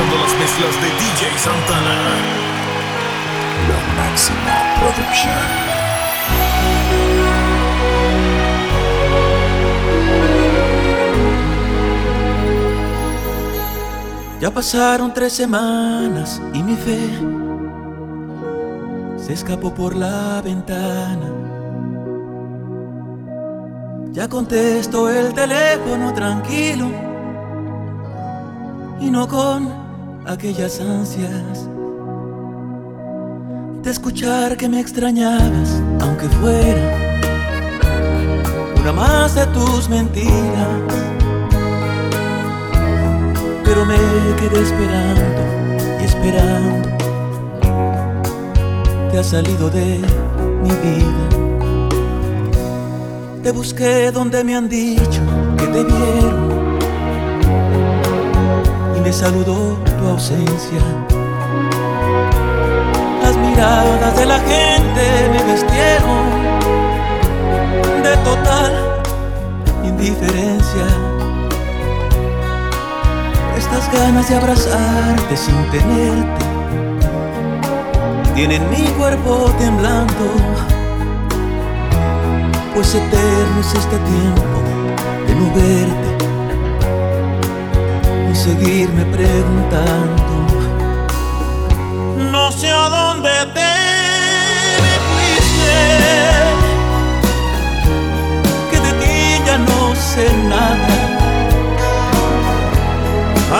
Las mezclas de DJ Santana. La máxima producción. Ya pasaron tres semanas y mi fe se escapó por la ventana. Ya contesto el teléfono tranquilo y no con aquellas ansias de escuchar que me extrañabas, aunque fuera una más de tus mentiras. Pero me quedé esperando y esperando. Te has salido de mi vida. Te busqué donde me han dicho que te vieron saludó tu ausencia. Las miradas de la gente me vestieron de total indiferencia. Estas ganas de abrazarte sin tenerte tienen mi cuerpo temblando pues eterno es este tiempo de no verte seguirme preguntando. No sé a dónde te me fuiste, que de ti ya no sé nada.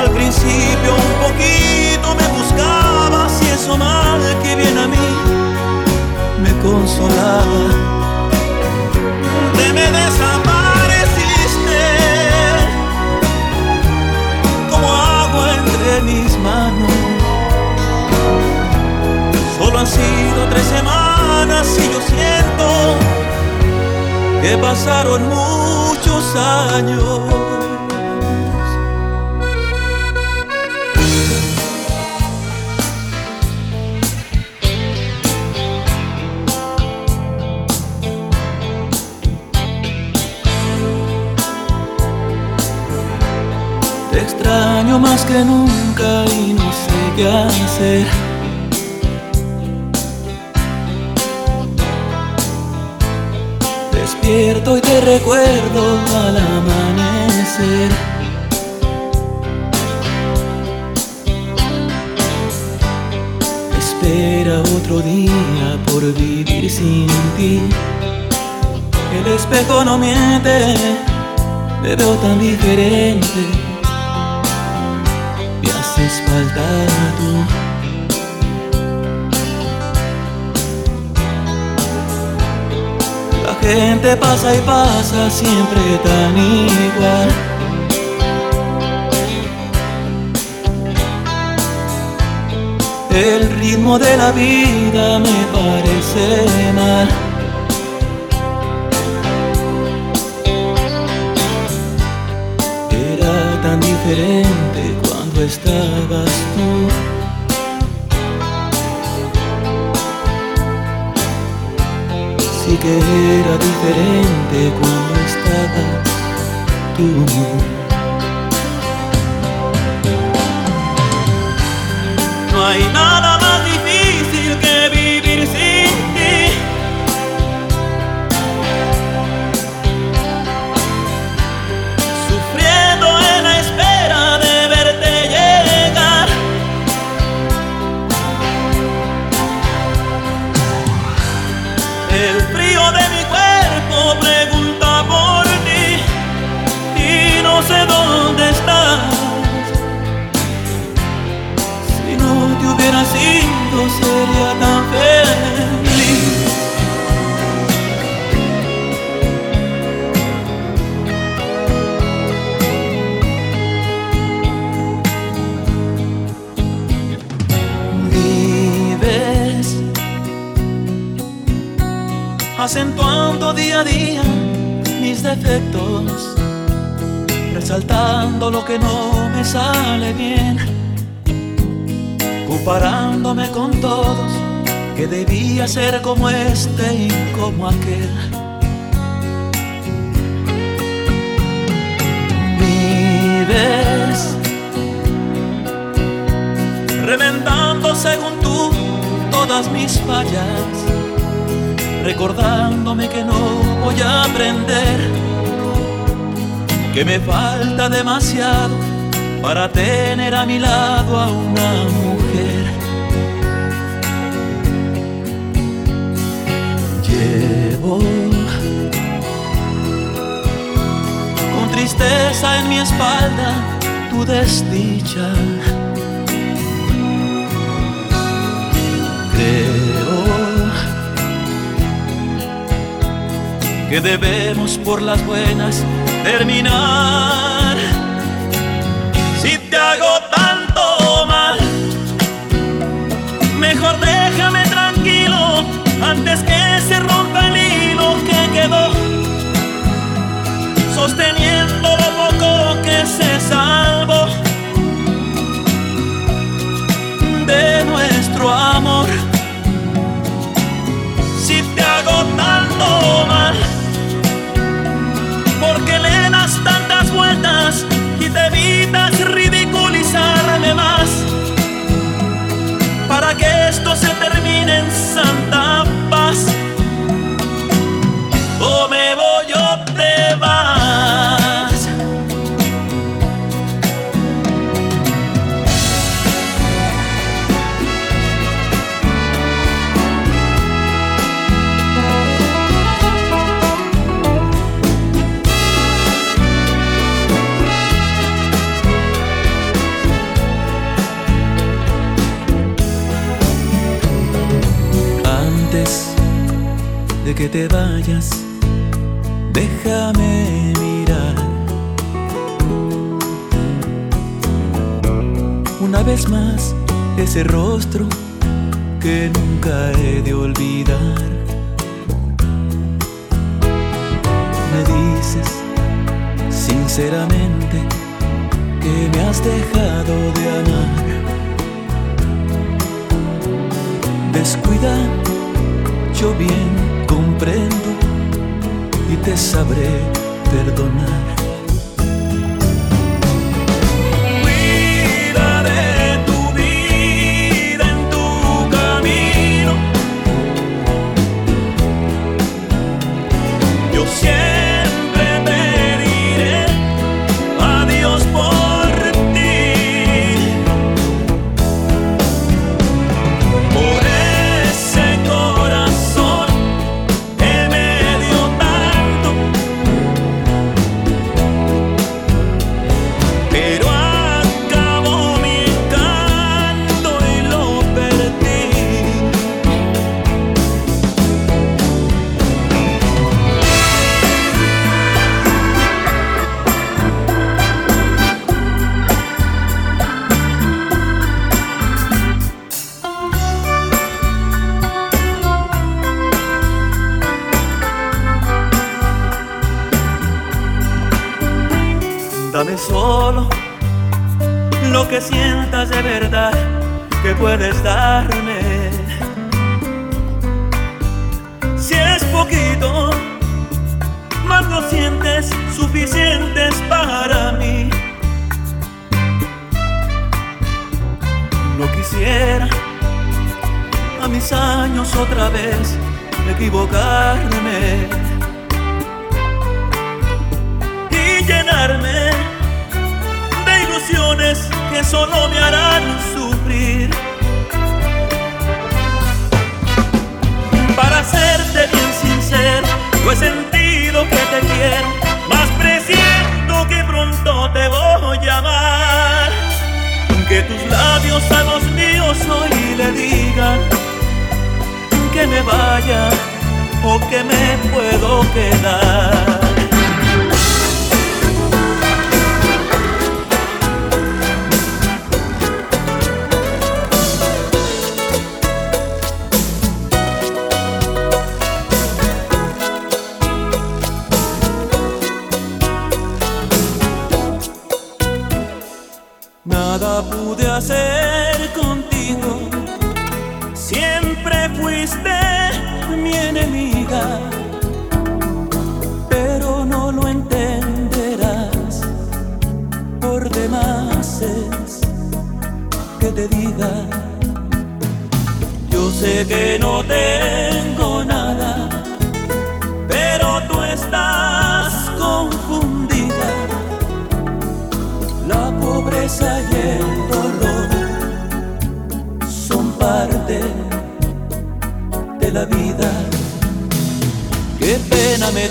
Al principio un poquito me buscabas y eso mal que viene a mí me consolaba me desapareciste entre mis manos. Solo han sido tres semanas y yo siento que pasaron muchos años. Más que nunca y no sé qué hacer. Despierto y te recuerdo al amanecer. Espera otro día por vivir sin ti. El espejo no miente, me veo tan diferente haces falta tú. La gente pasa y pasa siempre tan igual. El ritmo de la vida me parece mal. Era tan diferente estabas tú. Sí que era diferente cuando estabas tú. No hay nada acentuando día a día mis defectos, resaltando lo que no me sale bien comparándome con todos, que debía ser como este y como aquel. Vives remendando según tú todas mis fallas, recordándome que no voy a aprender, que me falta demasiado para tener a mi lado a una mujer. Llevo con tristeza en mi espalda tu desdicha. Que debemos por las buenas terminar. Si te hago tanto mal, mejor déjame tranquilo antes que se rompa el hilo que quedó sosteniendo lo poco que se salvó de nuestro amor. Ridiculizarme más, para que esto se termine en santa paz. Que te vayas, déjame mirar una vez más ese rostro que nunca he de olvidar. Me dices sinceramente que me has dejado de amar. Descuida, yo bien comprendo y te sabré perdonar. Que sientas de verdad que puedes darme. Si es poquito, más lo sientes suficientes para mí. No quisiera a mis años otra vez equivocarme. y llenarme de ilusiones que solo me harán sufrir. Para serte bien sincero, yo he sentido que te quiero, más presiento que pronto te voy a amar. Que tus labios a los míos hoy le digan que me vaya o que me puedo quedar. pude hacer contigo. Siempre fuiste mi enemiga, pero no lo entenderás. Por demás es que te diga, yo sé que no te vida. Qué pena me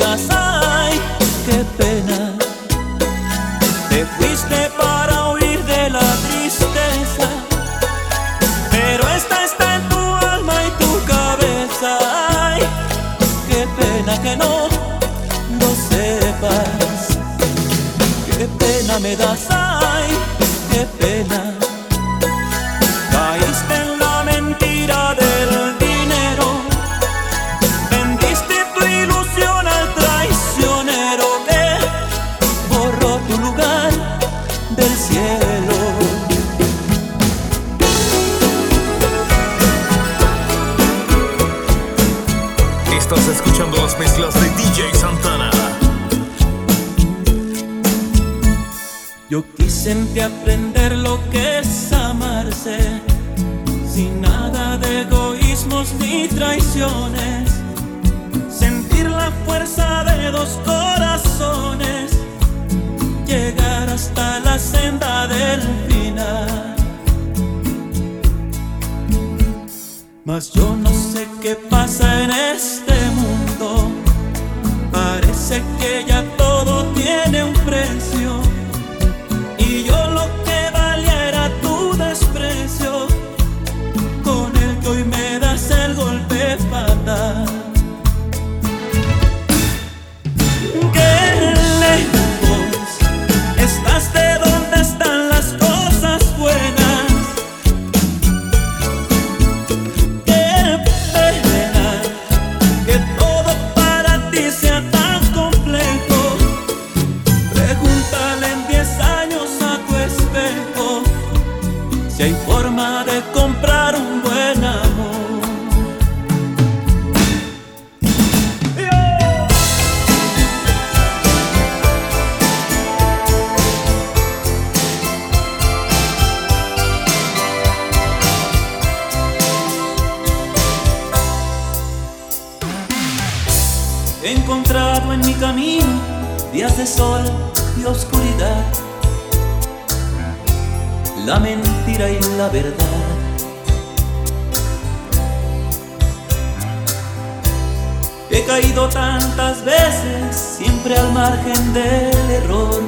margen del error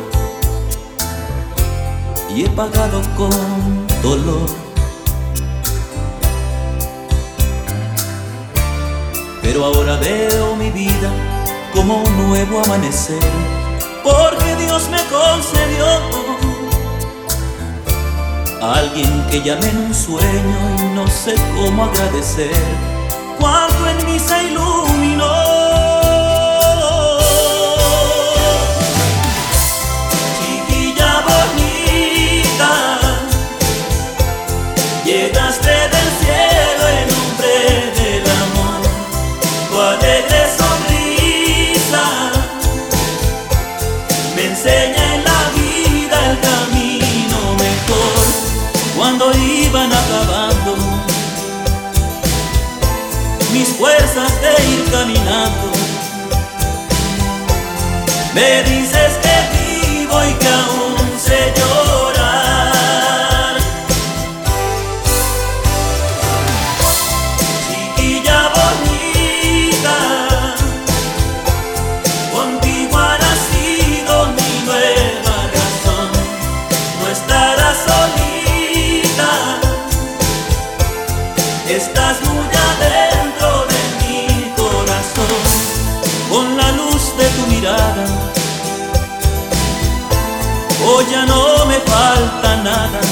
y he pagado con dolor. Pero ahora veo mi vida como un nuevo amanecer, porque Dios me concedió a alguien que llamé en un sueño y no sé cómo agradecer cuánto en mí se iluminó. cuando iban acabando mis fuerzas de ir caminando. Me dices que vivo y que aún sé yo. na na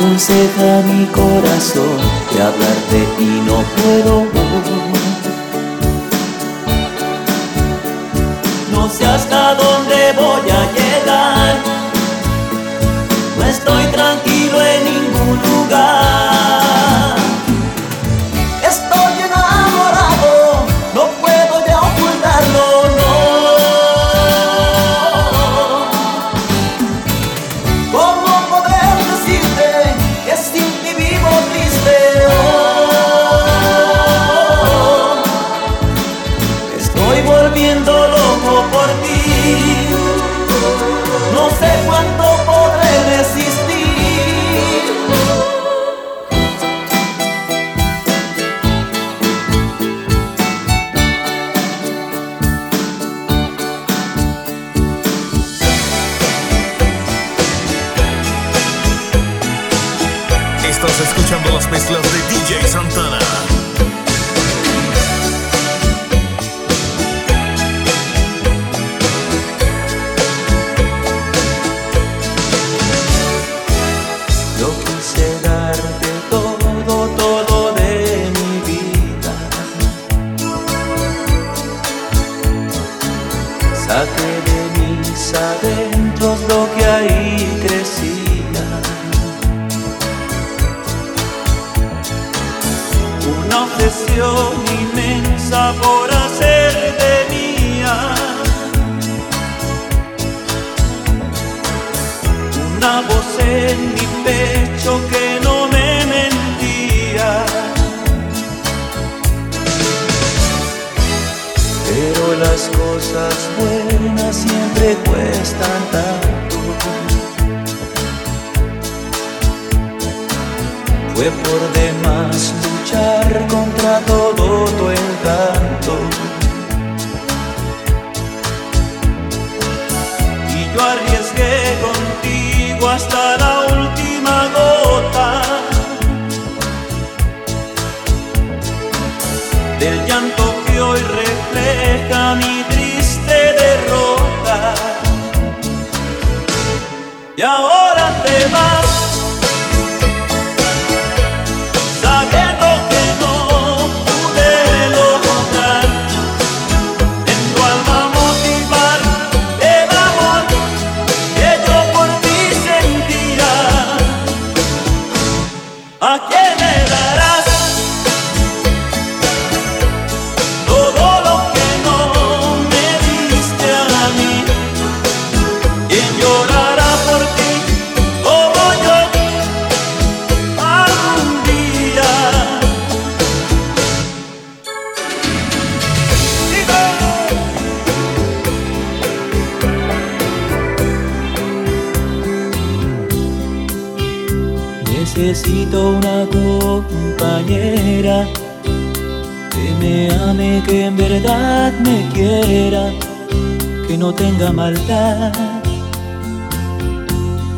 aconseja mi corazón que hablar de ti no puedo. y ahora te vas.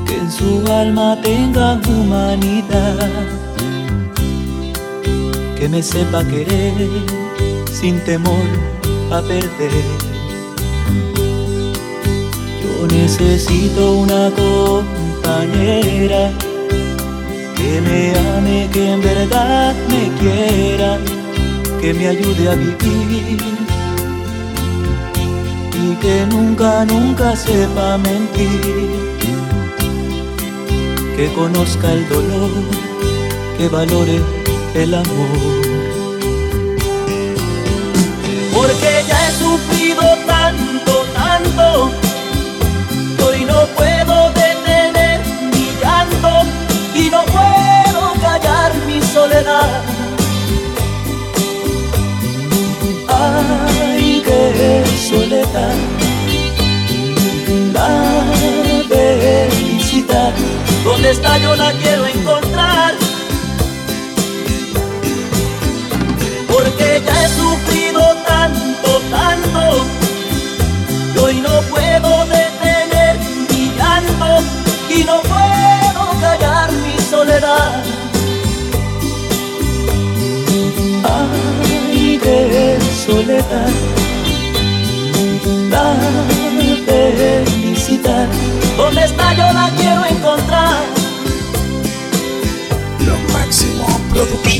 que en su alma tenga humanidad, que me sepa querer sin temor a perder. Yo necesito una compañera que me ame, que en verdad me quiera, que me ayude a vivir que nunca, nunca sepa mentir, que conozca el dolor, que valore el amor. Porque ya he sufrido tanto, tanto, hoy no puedo detener mi llanto y no puedo callar mi soledad. Ah, la felicidad. ¿Dónde está? Yo la quiero encontrar. Porque ya he sufrido tanto, tanto. Y hoy no puedo detener mi llanto y no puedo callar mi soledad. Ay, de soledad felicidad, ¿dónde está yo la quiero encontrar? Lo máximo producción.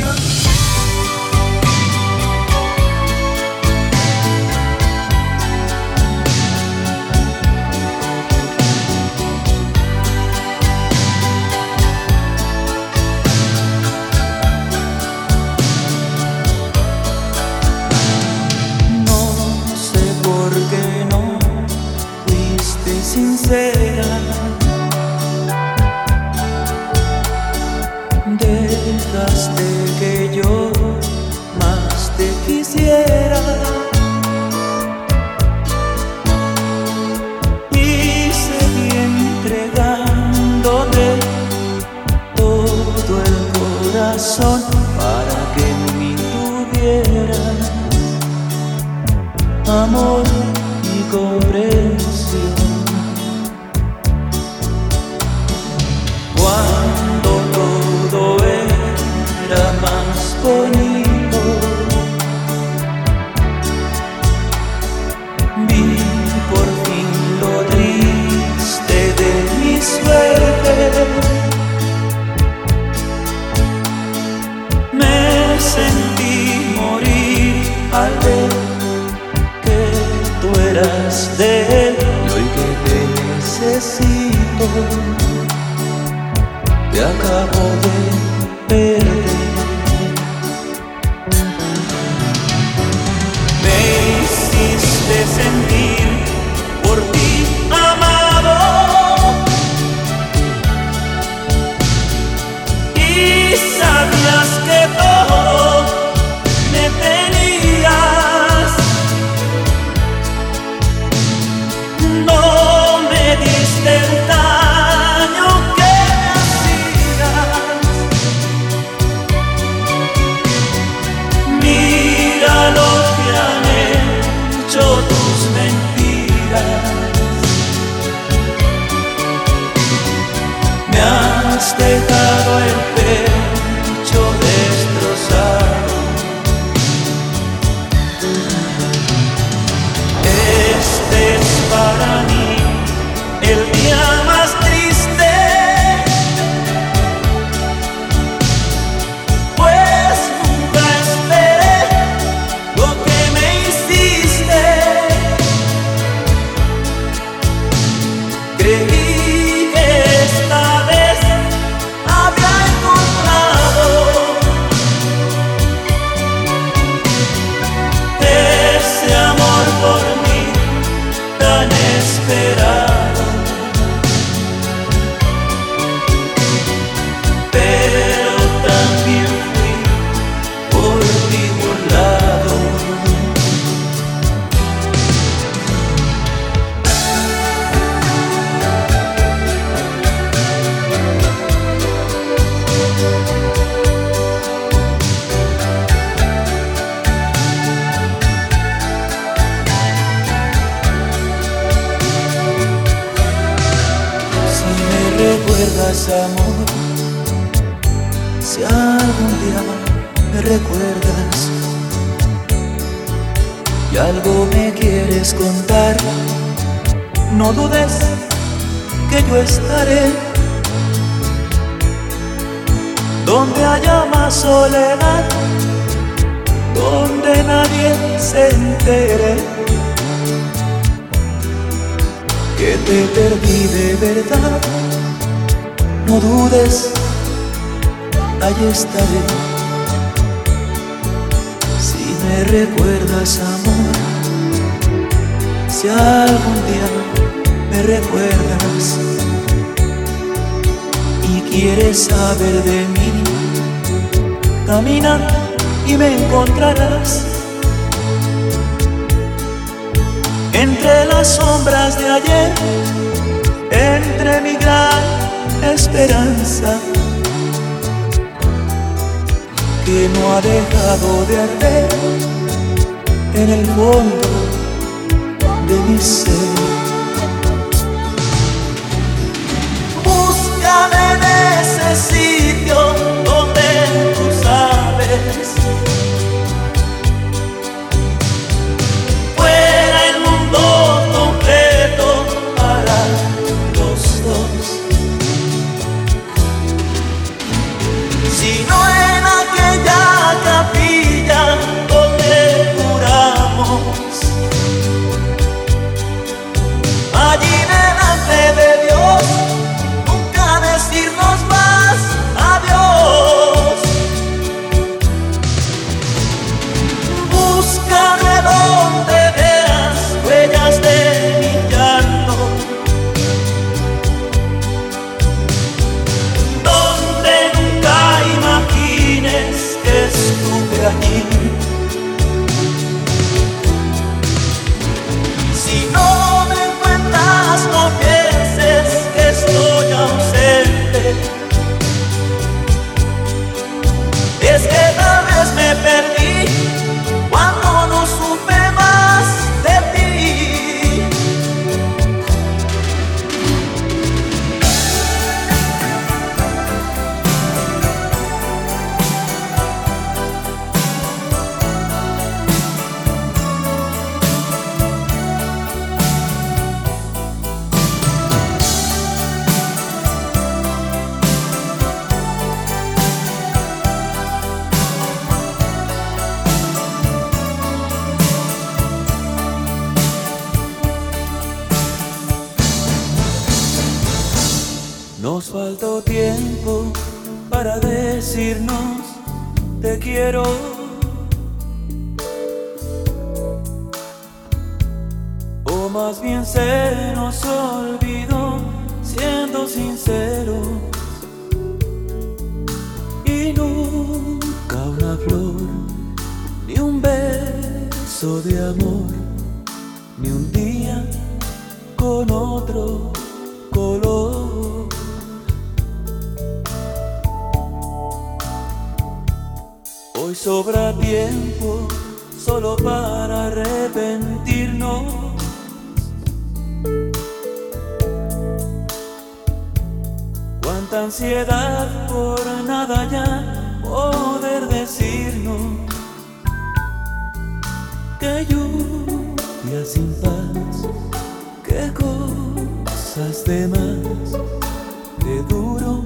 cosas de duro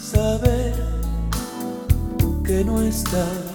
saber que no estás.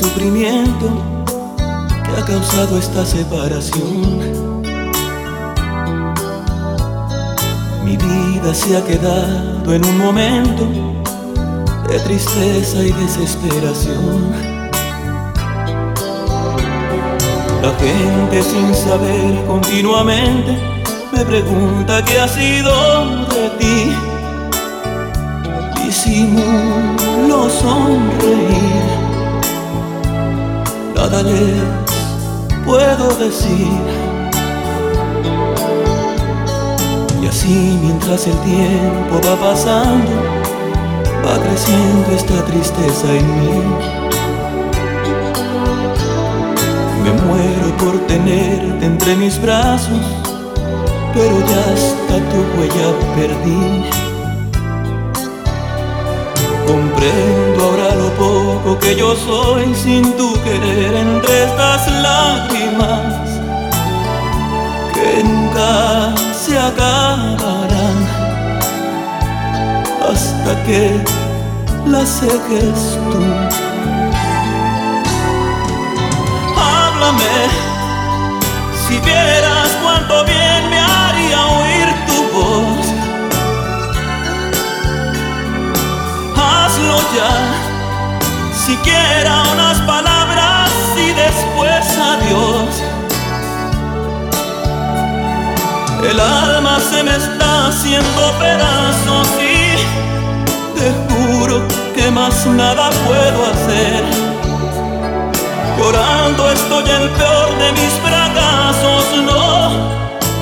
sufrimiento que ha causado esta separación. Mi vida se ha quedado en un momento de tristeza y desesperación. La gente sin saber continuamente me pregunta qué ha sido de ti. Disimulo sonreír nada les puedo decir. Y así mientras el tiempo va pasando, va creciendo esta tristeza en mí. Me muero por tenerte entre mis brazos, pero ya hasta tu huella perdí. Comprendo ahora lo poco que yo soy sin tu querer entre estas lágrimas que nunca se acabarán hasta que las seques tú. Háblame si vieras cuánto bien ya, siquiera unas palabras y después adiós. El alma se me está haciendo pedazos y te juro que más nada puedo hacer. Llorando estoy el peor de mis fracasos, no,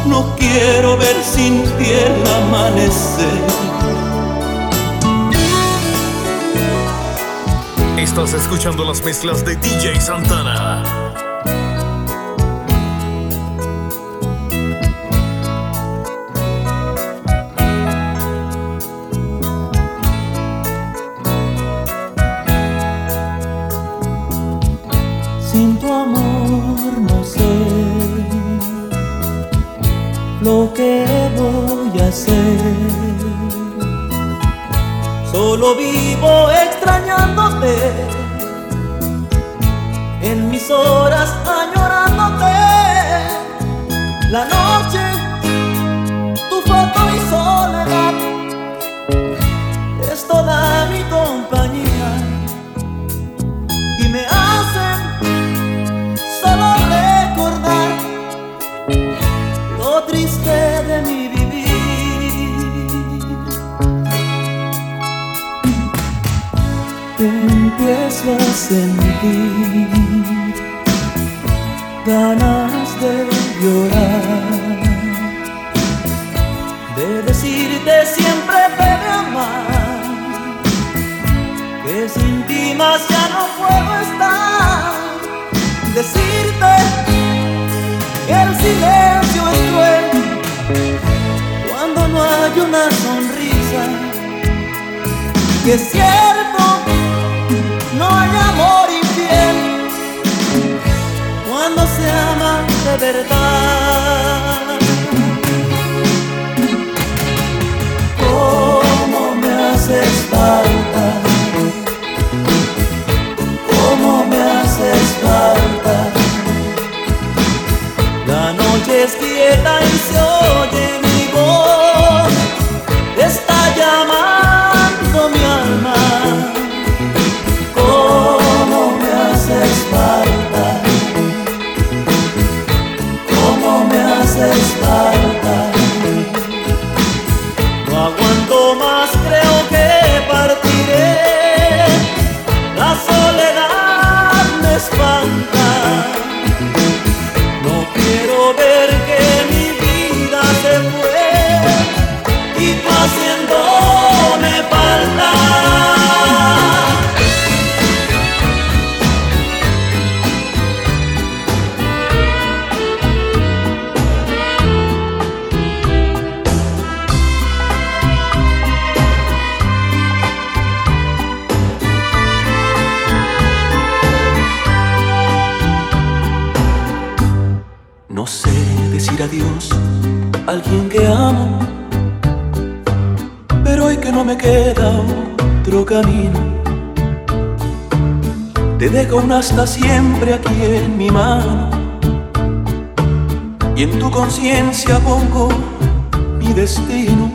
no quiero ver sin ti el amanecer. Estás escuchando las mezclas de DJ Santana. it hay una sonrisa, que es cierto no hay amor infiel cuando se ama de verdad. Hasta siempre aquí en mi mano y en tu conciencia pongo mi destino.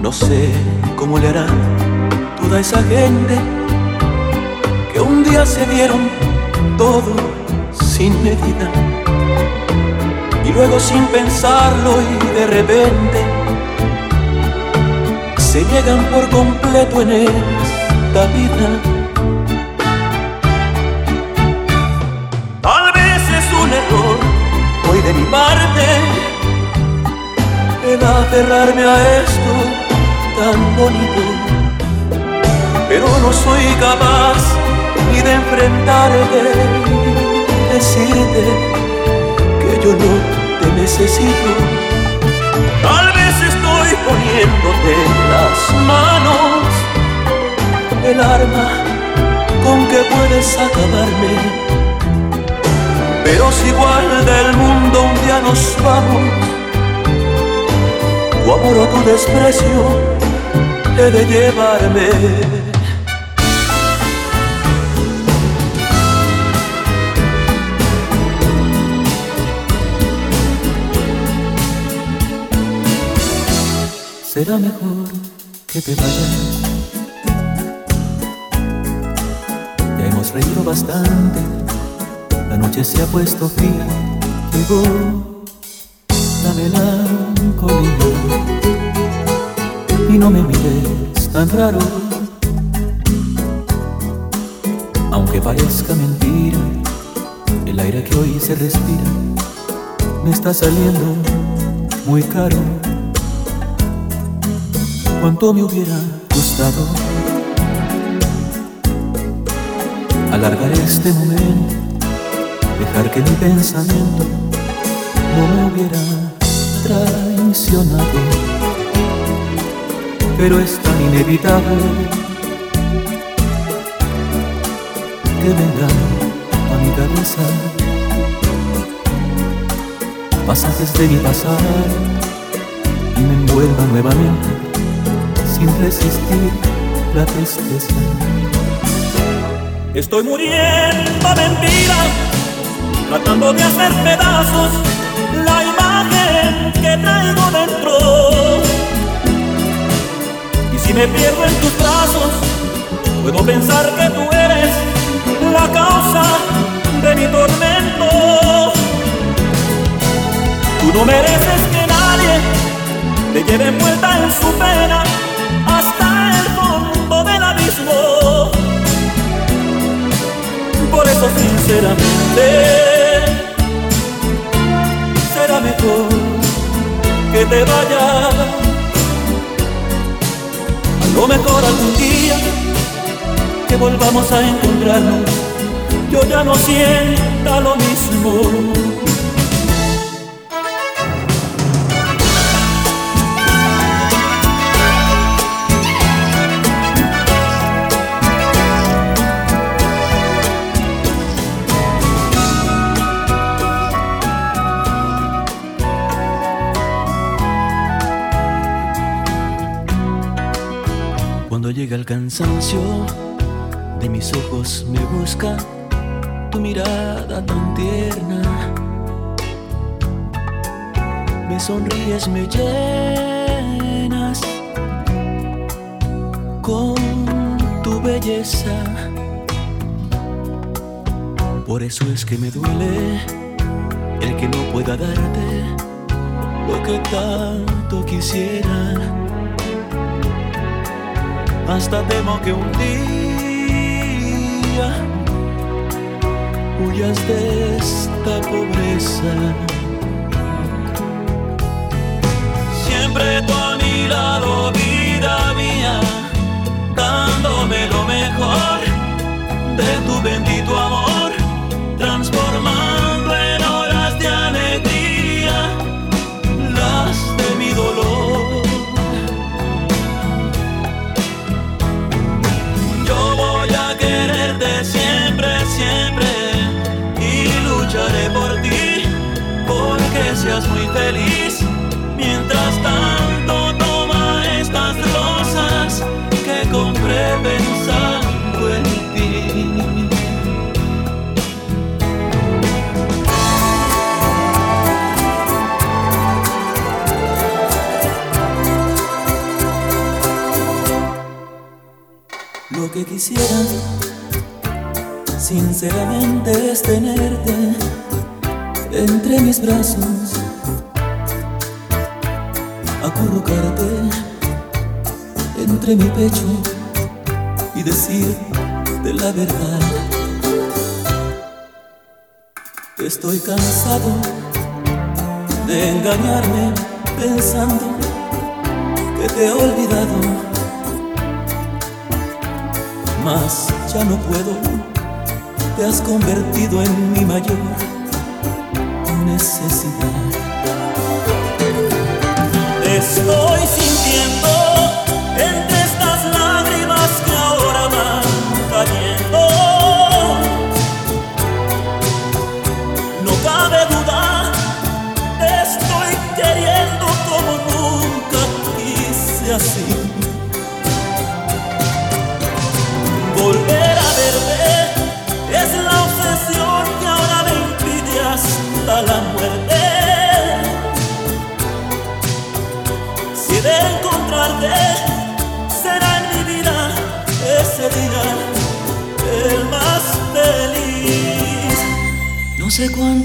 No sé cómo le hará toda esa gente que un día se dieron todo sin medida y luego sin pensarlo y de repente se llegan por completo en esta vida. Aferrarme a esto tan bonito, pero no soy capaz ni de enfrentarte, decirte que yo no te necesito. Tal vez estoy poniéndote en las manos el arma con que puedes acabarme pero si igual del mundo un día nos vamos, tu amor o tu desprecio he de llevarme. Será mejor que te vayas. Ya hemos reído bastante la noche se ha puesto fría, llegó la melancolía. Y no me mires tan raro, aunque parezca mentira, el aire que hoy se respira me está saliendo muy caro. Cuánto me hubiera gustado alargar este momento dejar que mi pensamiento no me hubiera traicionado. Pero es tan inevitable que vengan a mi cabeza pasajes de mi pasado y me envuelva nuevamente sin resistir la tristeza. Estoy muriendo de mentira tratando de hacer pedazos la imagen que traigo dentro. Si me pierdo en tus brazos, puedo pensar que tú eres la causa de mi tormento. Tú no mereces que nadie te lleve envuelta en su pena hasta el fondo del abismo. Por eso sinceramente mejor que te vayas. Lo mejor algún día que volvamos a encontrarnos, yo ya no sienta lo mismo. De mis ojos me busca tu mirada tan tierna. Me sonríes, me llenas con tu belleza. Por eso es que me duele el que no pueda darte lo que tanto quisiera hasta temo que un día huyas de esta pobreza. Siempre tú a mi lado, vida mía, dándome lo mejor de tu bendito amor, feliz. Mientras tanto toma estas rosas que compré pensando en ti. Lo que quisiera Sinceramente es tenerte entre mis brazos, entre mi pecho y decir de la verdad. Estoy cansado de engañarme pensando que te he olvidado. Mas ya no puedo, te has convertido en mi mayor necesidad.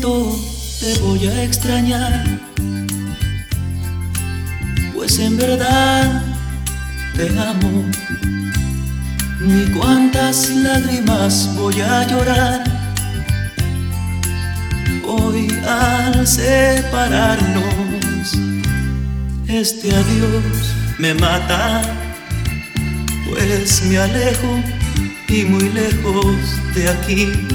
Cuánto te voy a extrañar, pues en verdad te amo. Ni cuántas lágrimas voy a llorar hoy al separarnos. Este adiós me mata, pues me alejo y muy lejos de aquí.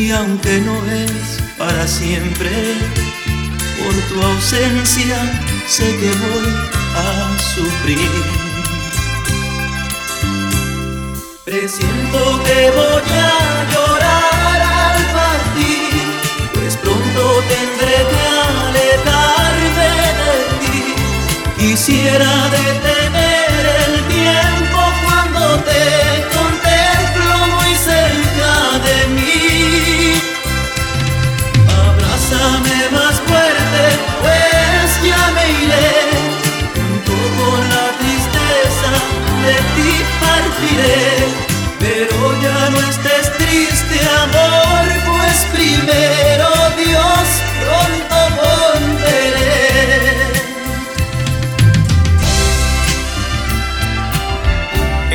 Y aunque no es para siempre, por tu ausencia sé que voy a sufrir. Presiento que voy a llorar al partir, pues pronto tendré que alejarme de ti. Quisiera detener Pero ya no estés triste, amor, pues primero Dios pronto volveré.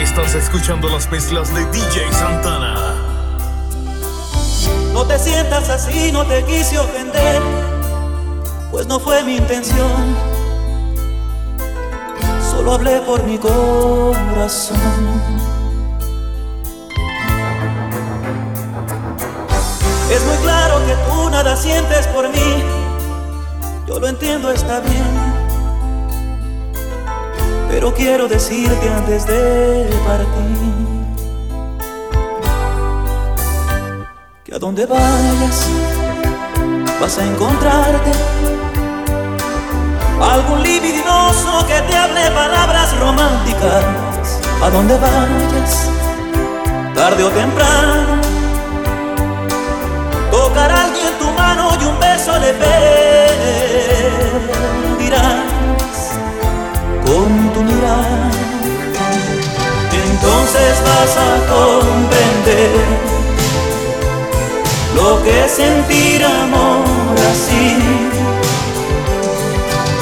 Estás escuchando las mezclas de DJ Santana. No te sientas así, no te quise ofender, pues no fue mi intención. Solo hablé por mi corazón. Es muy claro que tú nada sientes por mí, yo lo entiendo, está bien. Pero quiero decirte antes de partir. que a donde vayas vas a encontrarte algún libidinoso que te hable palabras románticas. A donde vayas, tarde o temprano, tocar a alguien tu mano y un beso le pedirás con tu mirada. Entonces vas a comprender lo que es sentir amor así.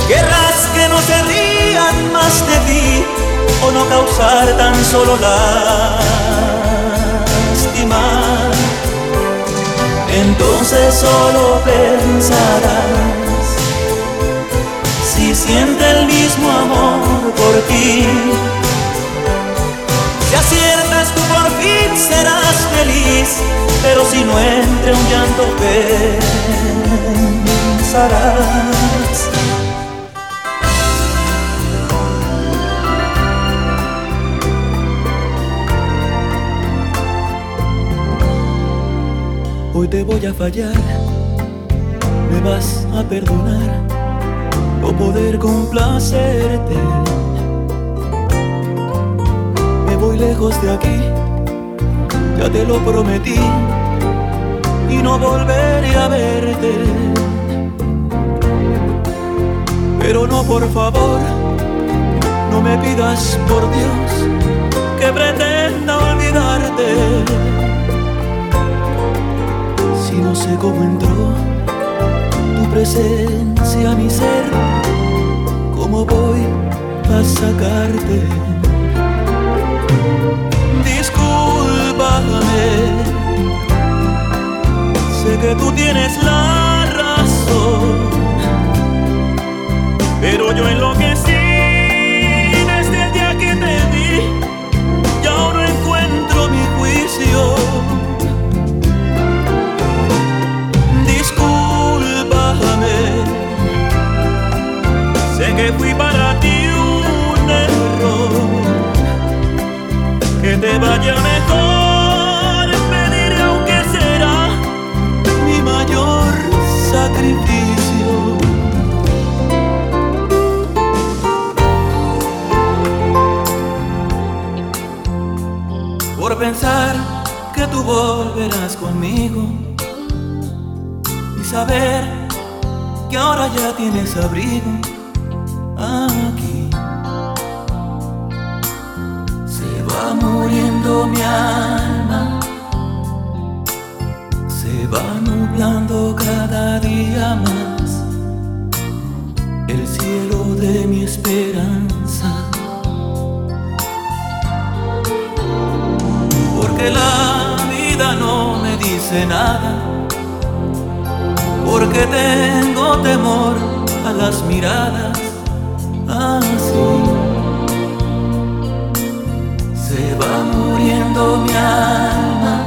Querrás que no se rían más de ti o no causar tan solo lástima. Entonces solo pensarás si siente el mismo amor por ti. Si aciertas tú por fin serás feliz, pero si no entre un llanto pensarás. Hoy te voy a fallar, me vas a perdonar, o poder complacerte me voy lejos de aquí, ya te lo prometí y no volveré a verte. Pero no, por favor, no me pidas por Dios que pretenda olvidarte sé cómo entró tu presencia a mi ser, cómo voy a sacarte. Discúlpame, sé que tú tienes la razón, pero yo enloquecí. que fui para ti un error. Que te vaya mejor, me diré aunque será mi mayor sacrificio. Por pensar que tú volverás conmigo y saber que ahora ya tienes abrigo aquí. Se va muriendo mi alma, se va nublando cada día más el cielo de mi esperanza. Porque la vida no me dice nada, porque tengo temor a las miradas mi alma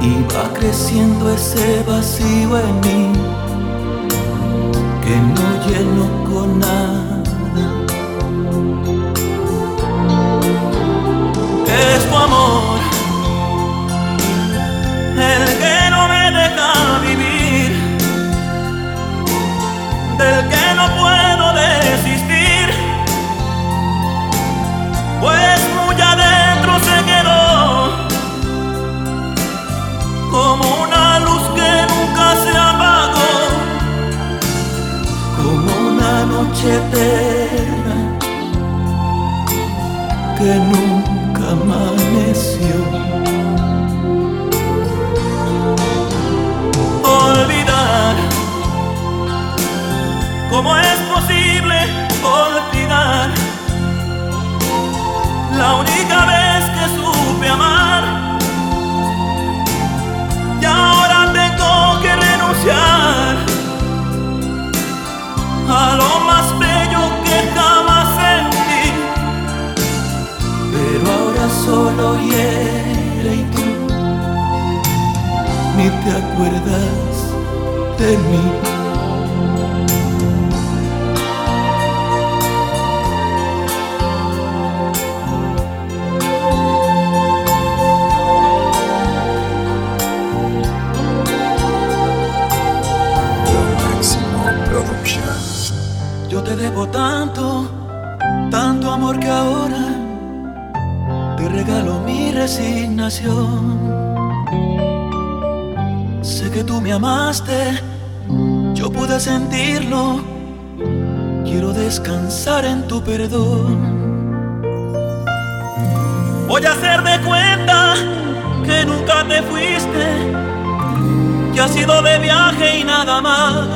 y va creciendo ese vacío en mí que no lleno con nada. Noche eterna que nunca amaneció. olvidar. ¿Cómo es posible olvidar la única vez que supe amar? A lo más bello que jamás sentí. Pero ahora solo hiere y tú ni te acuerdas de mí. Yo pude sentirlo. Quiero descansar en tu perdón. Voy a hacer de cuenta que nunca te fuiste, que has sido de viaje y nada más.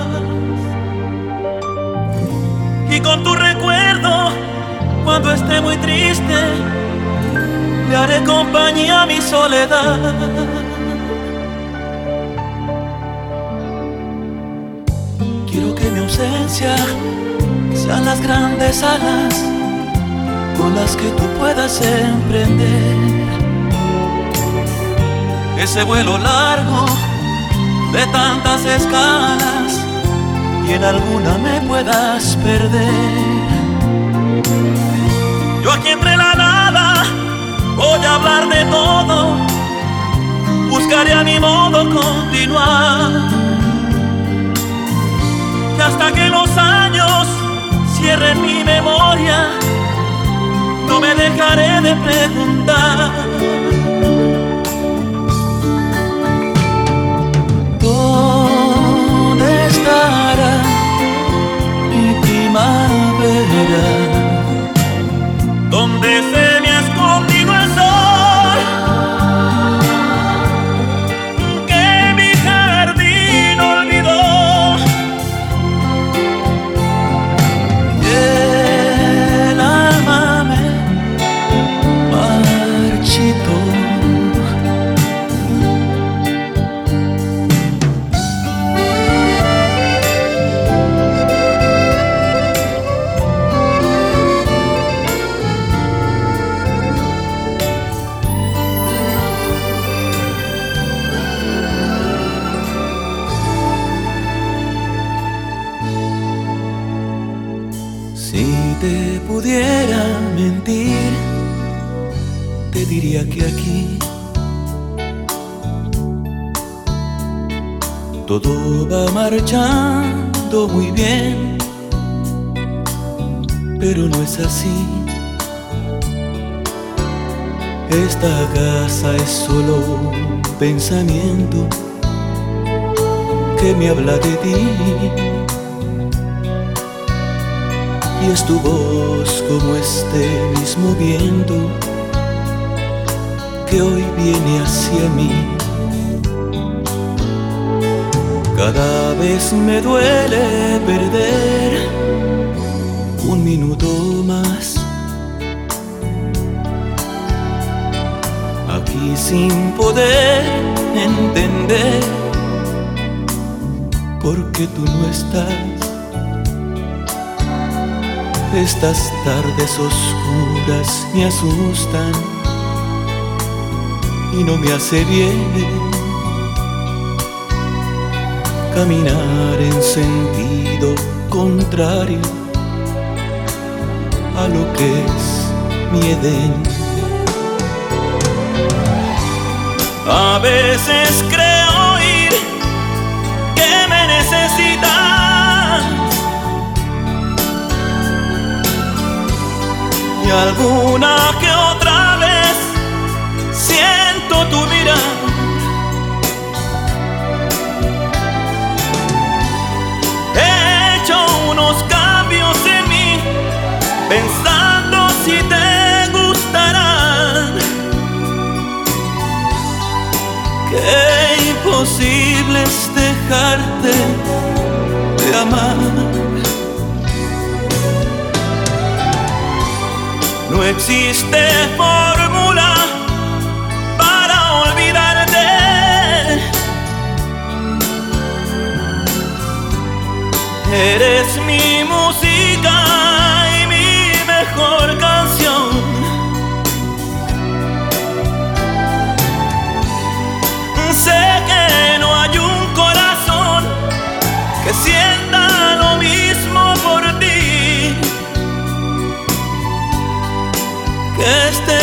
Y con tu recuerdo, cuando esté muy triste, le haré compañía a mi soledad. Sean las grandes alas con las que tú puedas emprender ese vuelo largo de tantas escalas y en alguna me puedas perder. Yo aquí entre la nada voy a hablar de todo, buscaré a mi modo continuar. Hasta que los años cierren mi memoria, no me dejaré de preguntar. ¿Dónde estará mi primavera? ¿Dónde se te pudiera mentir, diría que aquí todo va marchando muy bien, pero no es así. Esta casa es solo un pensamiento que me habla de ti. Y es tu voz como este mismo viento que hoy viene hacia mí. Cada vez me duele perder un minuto más. Aquí sin poder entender por qué tú no estás. Estas tardes oscuras me asustan y no me hace bien caminar en sentido contrario a lo que es mi Edén. A veces creo alguna que otra vez siento tu mirada. He hecho unos cambios en mí, pensando si te gustarán. Qué imposible es dejarte de amar. Existe fórmula para olvidarte.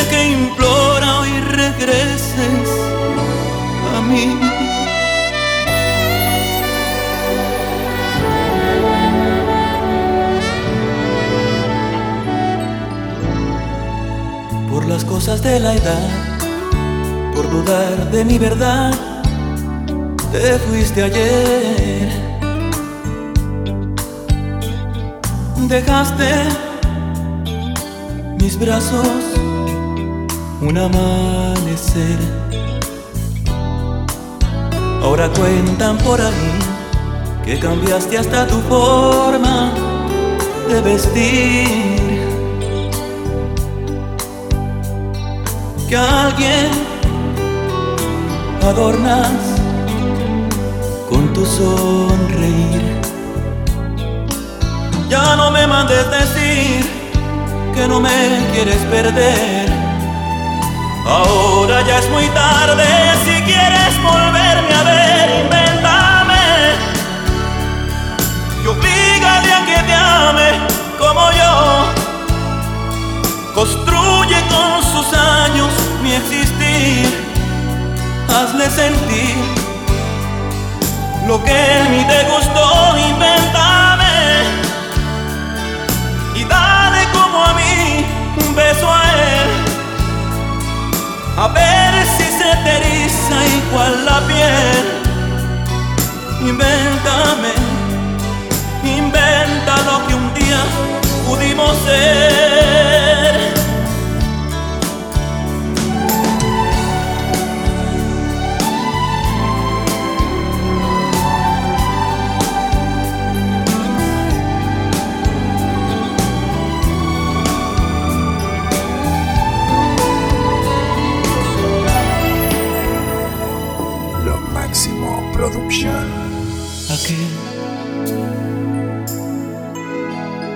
Que implora hoy regreses a mí. Por las cosas de la edad, por dudar de mi verdad, te fuiste ayer. Dejaste mis brazos un amanecer. Ahora cuentan por ahí que cambiaste hasta tu forma de vestir. Que alguien adornas con tu sonreír. Ya no me mandes decir que no me quieres perder. Ahora ya es muy tarde, si quieres volverme a ver, invéntame. Y oblígale a que te ame como yo. Construye con sus años mi existir. Hazle sentir lo que en mí te gustó, invéntame. Y dale como a mí un beso a él. A ver si se te igual la piel. Invéntame, inventa lo que un día pudimos ser. ¿A qué?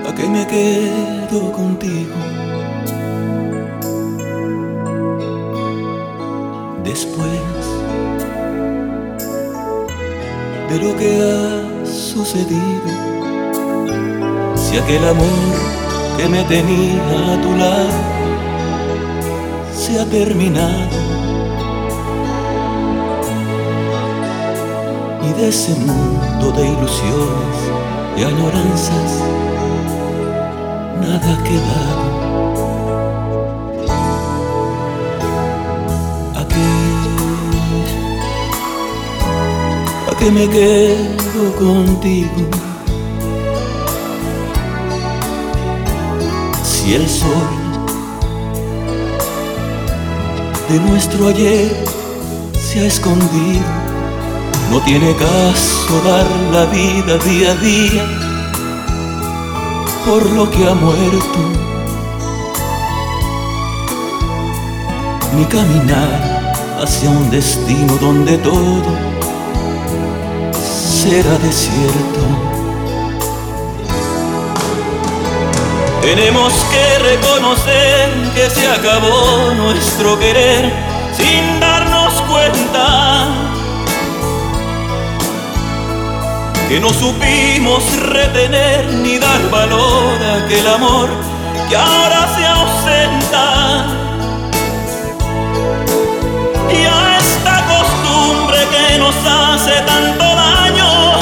¿A qué me quedo contigo? Después de lo que ha sucedido, si aquel amor que me tenía a tu lado se ha terminado. Y de ese mundo de ilusiones y añoranzas, nada ha quedado. ¿A qué? ¿A qué me quedo contigo? Si el sol de nuestro ayer se ha escondido, no tiene caso dar la vida día a día por lo que ha muerto, ni caminar hacia un destino donde todo será desierto. Tenemos que reconocer que se acabó nuestro querer sin darnos cuenta. Que no supimos retener ni dar valor a aquel amor que ahora se ausenta. Y a esta costumbre que nos hace tanto daño,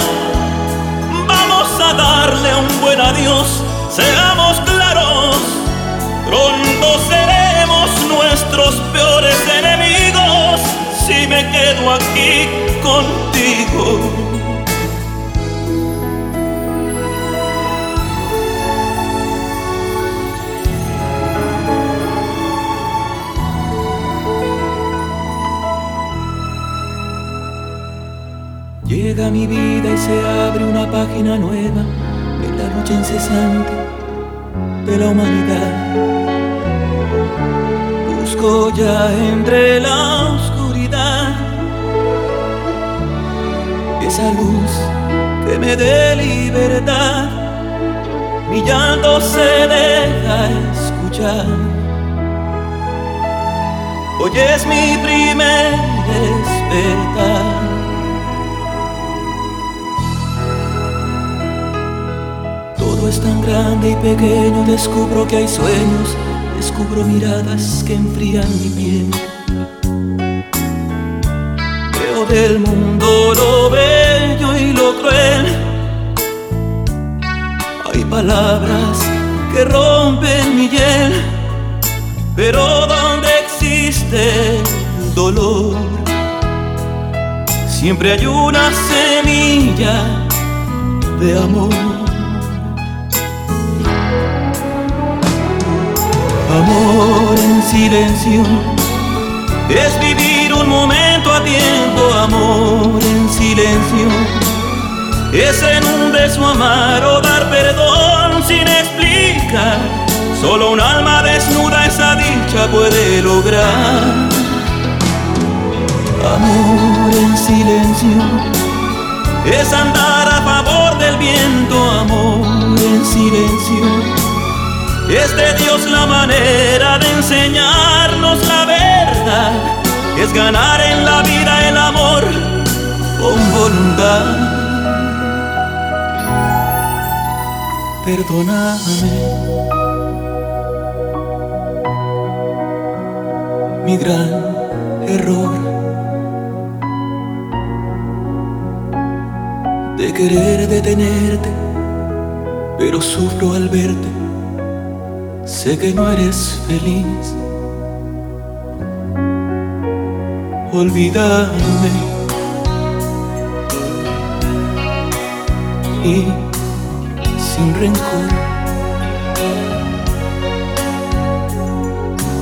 vamos a darle un buen adiós seamos claros, pronto seremos nuestros peores enemigos si me quedo aquí contigo. Llega mi vida y se abre una página nueva en la lucha incesante de la humanidad. Busco ya entre la oscuridad esa luz que me dé libertad. Mi llanto se deja escuchar. Hoy es mi primer despertar. Es tan grande y pequeño, descubro que hay sueños, descubro miradas que enfrían mi piel. Veo del mundo lo bello y lo cruel. Hay palabras que rompen mi hiel, pero donde existe el dolor, siempre hay una semilla de amor. Amor en silencio es vivir un momento a tiempo, amor en silencio. Es en un beso amar o dar perdón sin explicar. Solo un alma desnuda esa dicha puede lograr. Amor en silencio es andar a favor del viento, amor en silencio es de Dios la manera de enseñarnos la verdad. Es ganar en la vida el amor con voluntad. Perdóname mi gran error de querer detenerte, pero sufro al verte Sé que no eres feliz. Olvídame y sin rencor.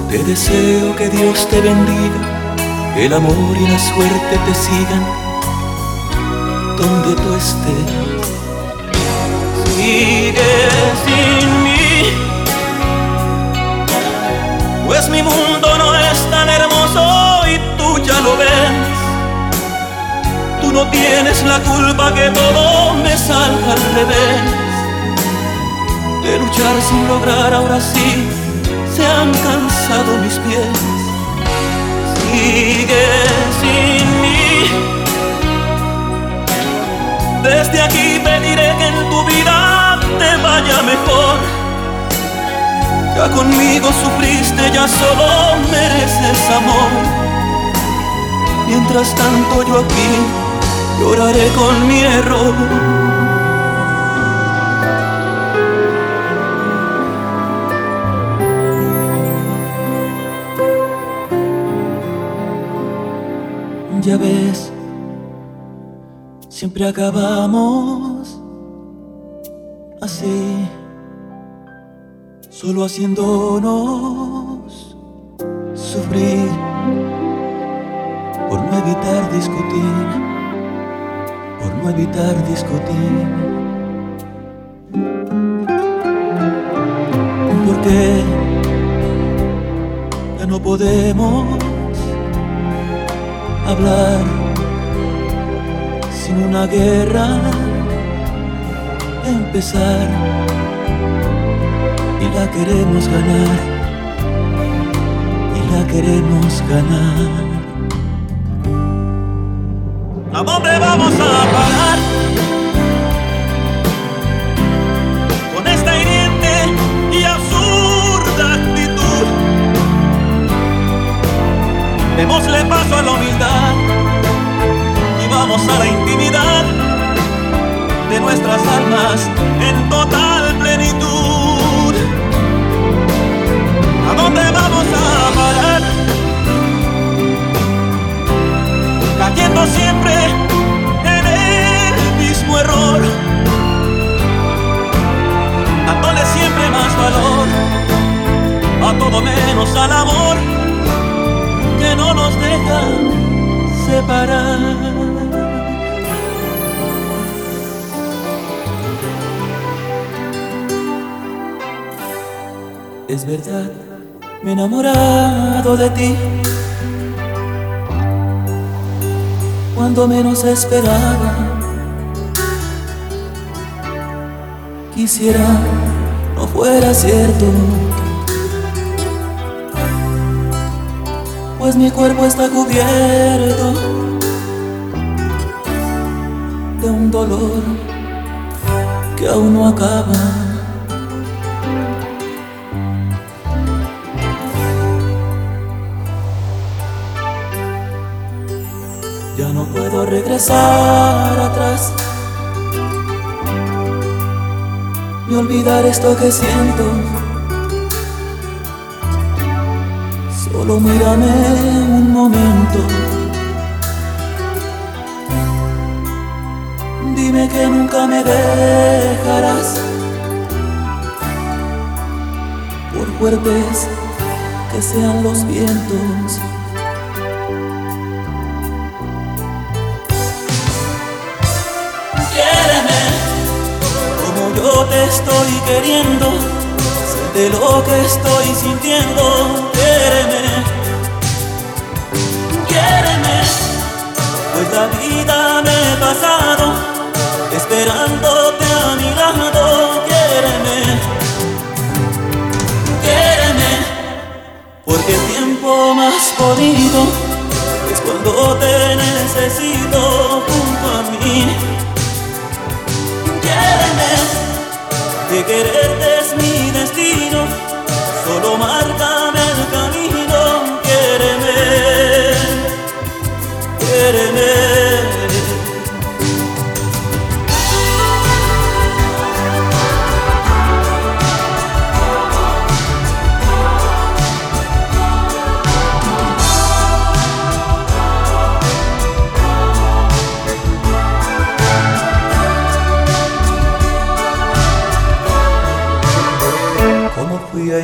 Te deseo que Dios te bendiga, que el amor y la suerte te sigan donde tú estés. Sigue sin pues mi mundo no es tan hermoso y tú ya lo ves. Tú no tienes la culpa que todo me salga al revés. De luchar sin lograr ahora sí, se han cansado mis pies. Sigue sin mí. Desde aquí pediré que en tu vida te vaya mejor Ya conmigo sufriste, ya solo mereces amor. Mientras tanto yo aquí lloraré con mi error. Ya ves, siempre acabamos así, solo haciéndonos sufrir por no evitar discutir, por no evitar discutir. Porque ya no podemos hablar sin una guerra empezar la queremos ganar y la queremos ganar. ¿A dónde vamos a parar? Con esta hiriente y absurda actitud. Démosle paso a la humildad y vamos a la intimidad de nuestras almas en total ¿A dónde vamos a parar? Cayendo siempre en el mismo error, dándole siempre más valor a todo menos al amor que no nos deja separar. Es verdad, me he enamorado de ti. Cuando menos esperaba, quisiera no fuera cierto. Pues mi cuerpo está cubierto de un dolor que aún no acaba. Regresar atrás ni olvidar esto que siento. Solo mírame un momento. Dime que nunca me dejarás. Por fuertes que sean los vientos. Estoy queriendo. Siente lo que estoy sintiendo. Quiéreme, quiéreme, pues la vida me he pasado esperándote a mi lado. Quiéreme, quiéreme, porque el tiempo más bonito es cuando te necesito junto a mí. Que quererte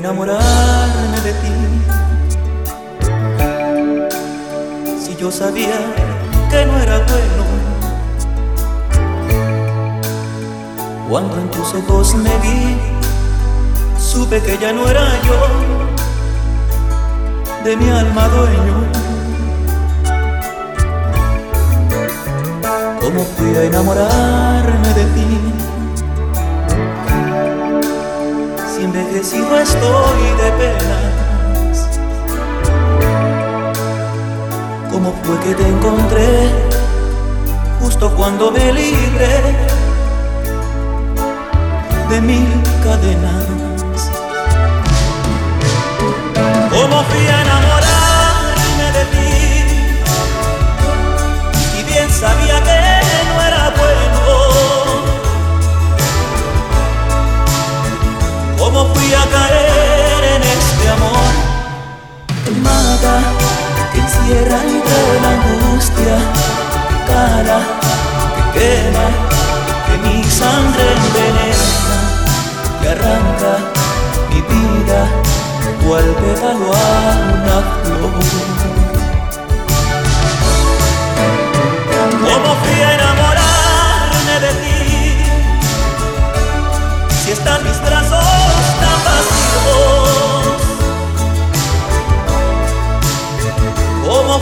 enamorarme de ti? Si yo sabía que no era bueno. Cuando en tus ojos me vi, supe que ya no era yo de mi alma dueño. ¿Cómo fui a enamorarme de ti? Envejecido estoy de penas ¿Cómo fue que te encontré justo cuando me libré de mil cadenas? Que encierra entre la angustia cala, que quema, que mi sangre envenena, que arranca mi vida cual pétalo a una flor. ¿Cómo fui a enamorarme de ti? Si están mis brazos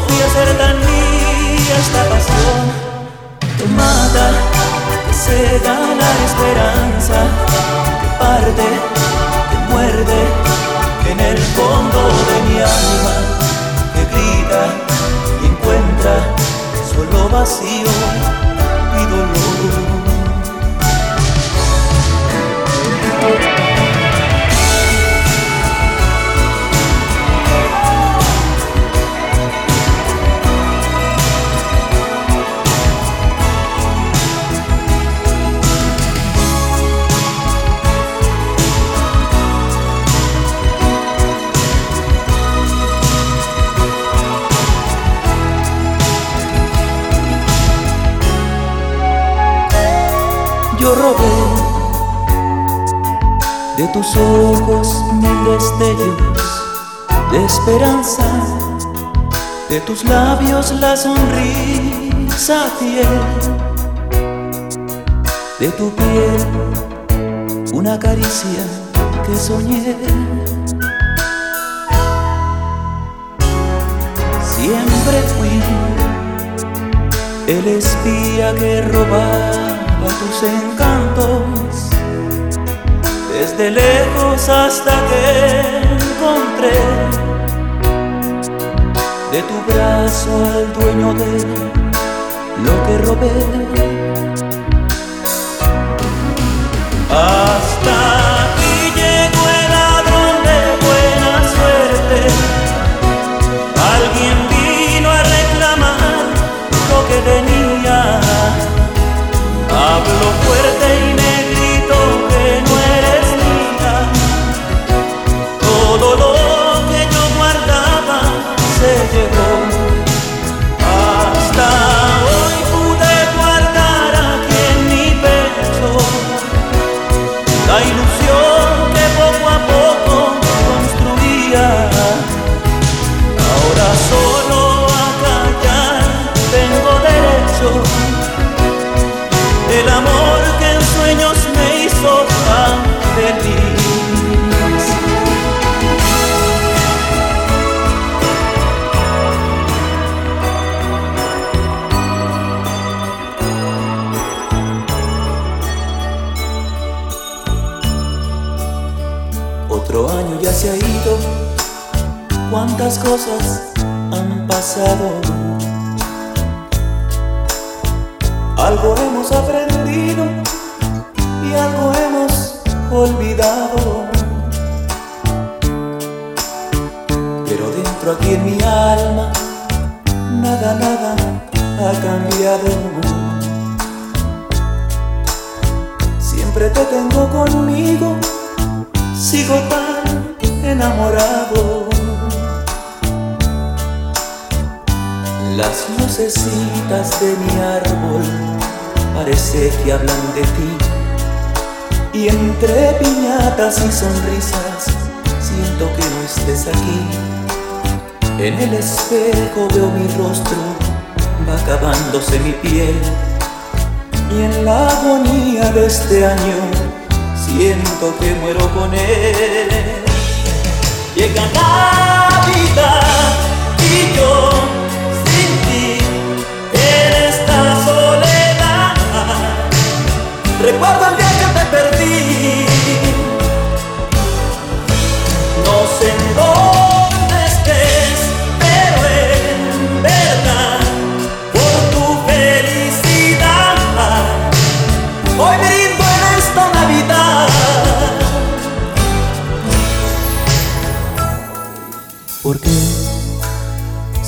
¿Cómo fui a ser tan esta pasión? Mata, que cega la esperanza, que parte, que muerde en el fondo de mi alma, que grita y encuentra solo vacío y dolor. De tus ojos mil destellos de esperanza, de tus labios la sonrisa fiel, de tu piel una caricia que soñé. Siempre fui el espía que robaba tus encantos, desde lejos hasta que encontré de tu brazo al dueño de lo que robé.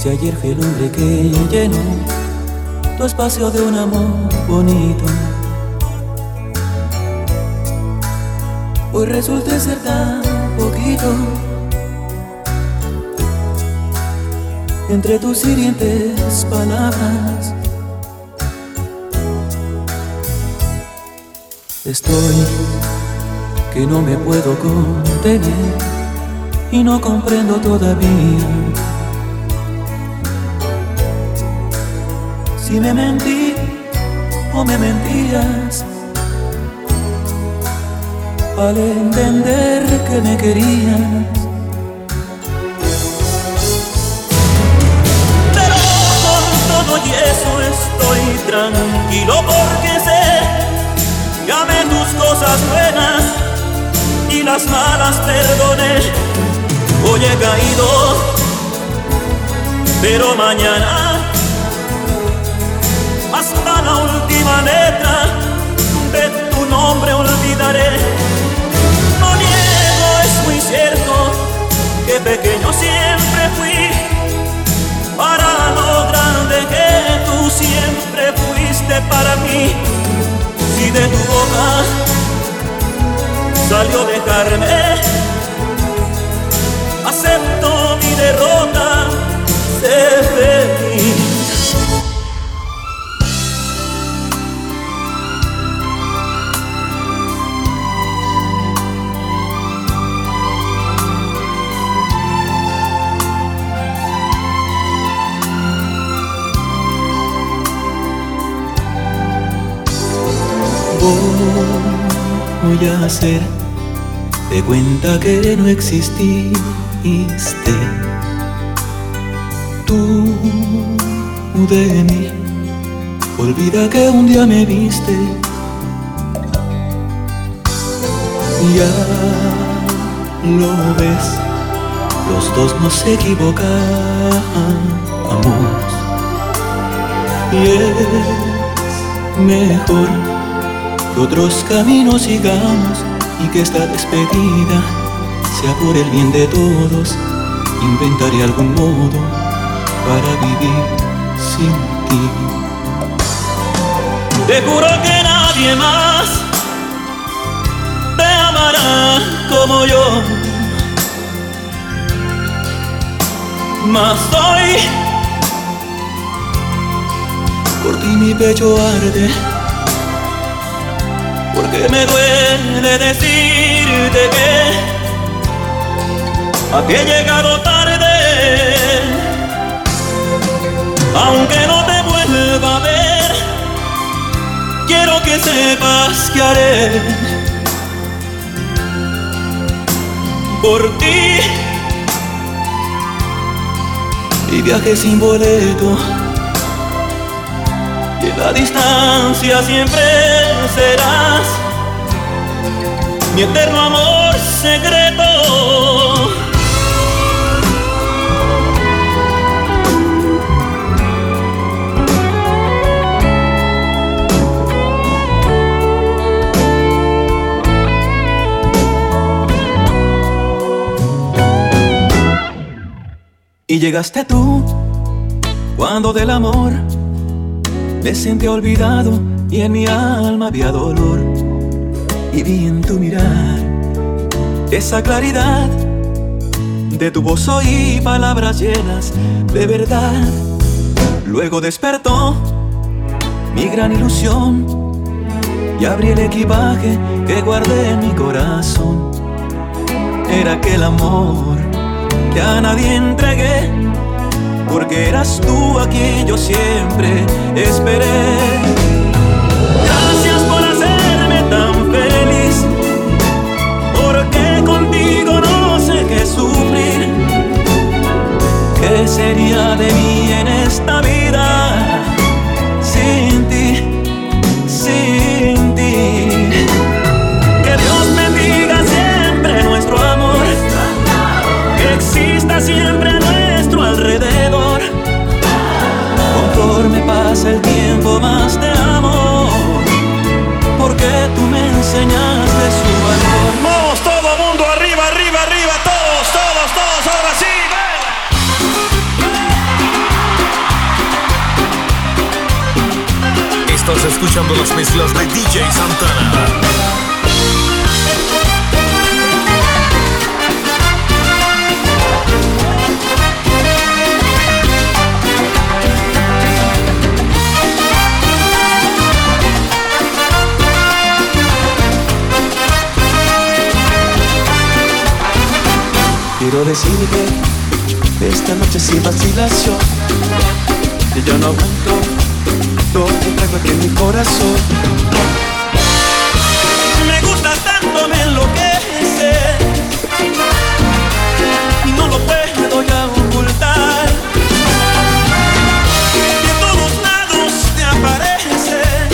Si ayer fui el hombre que llenó tu espacio de un amor bonito, hoy resulta ser tan poquito. entre tus hirientes palabras. Estoy que no me puedo contener y no comprendo todavía si me mentí o me mentías al entender que me querías. Pero con todo y eso estoy tranquilo porque sé que amé tus cosas buenas y las malas perdoné. Hoy he caído, pero mañana nombre olvidaré muy cierto que pequeño siempre fui para lo grande que tú siempre fuiste para mí. Si de tu boca salió dejarme, acepto mi derrota, sé feliz. Voy a hacer de cuenta que no exististe. Tú de mí, olvida que un día me viste. Ya lo ves, los dos nos equivocamos y es mejor otros caminos sigamos y que esta despedida sea por el bien de todos. Inventaré algún modo para vivir sin ti. Te juro que nadie más te amará como yo. Mas hoy por ti mi pecho arde porque me duele decirte que a ti he llegado tarde, aunque no te vuelva a ver, quiero que sepas que haré por ti. Y viaje sin boleto la distancia siempre serás mi eterno amor secreto. Y llegaste tú cuando del amor me sentí olvidado y en mi alma había dolor. Y vi en tu mirar esa claridad de tu voz oí palabras llenas de verdad. Luego despertó mi gran ilusión y abrí el equipaje que guardé en mi corazón. Era aquel amor que a nadie entregué porque eras tú a quien yo siempre esperé. Gracias por hacerme tan feliz, porque contigo no sé qué sufrir. ¿Qué sería de mí en esta vida Estás escuchando las mezclas de DJ Santana. Quiero decirte esta noche sin vacilación que yo no aguanto aquí en mi corazón. Me gusta tanto, me enloquece no lo puedo ya ocultar. De todos lados te apareces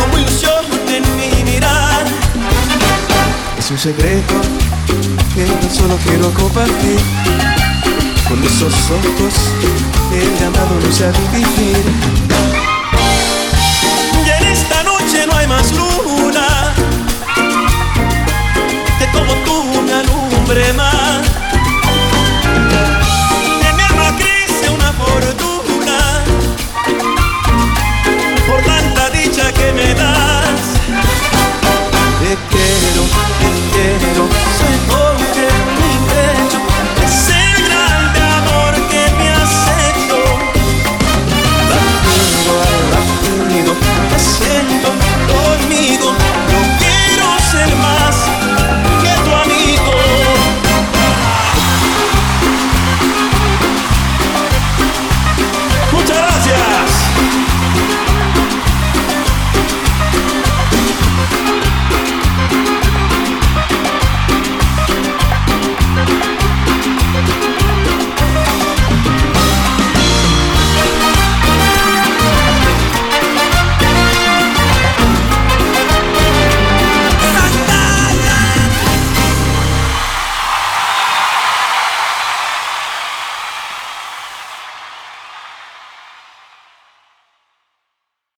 como ilusión en mi mirar. Es un secreto que yo solo quiero compartir con esos ojos el llamado nos a vivir. Y en esta noche no hay más luna que como tú me alumbre más. En mi alma crece una fortuna por tanta dicha que me das. Te quiero, te quiero, soy Yeah.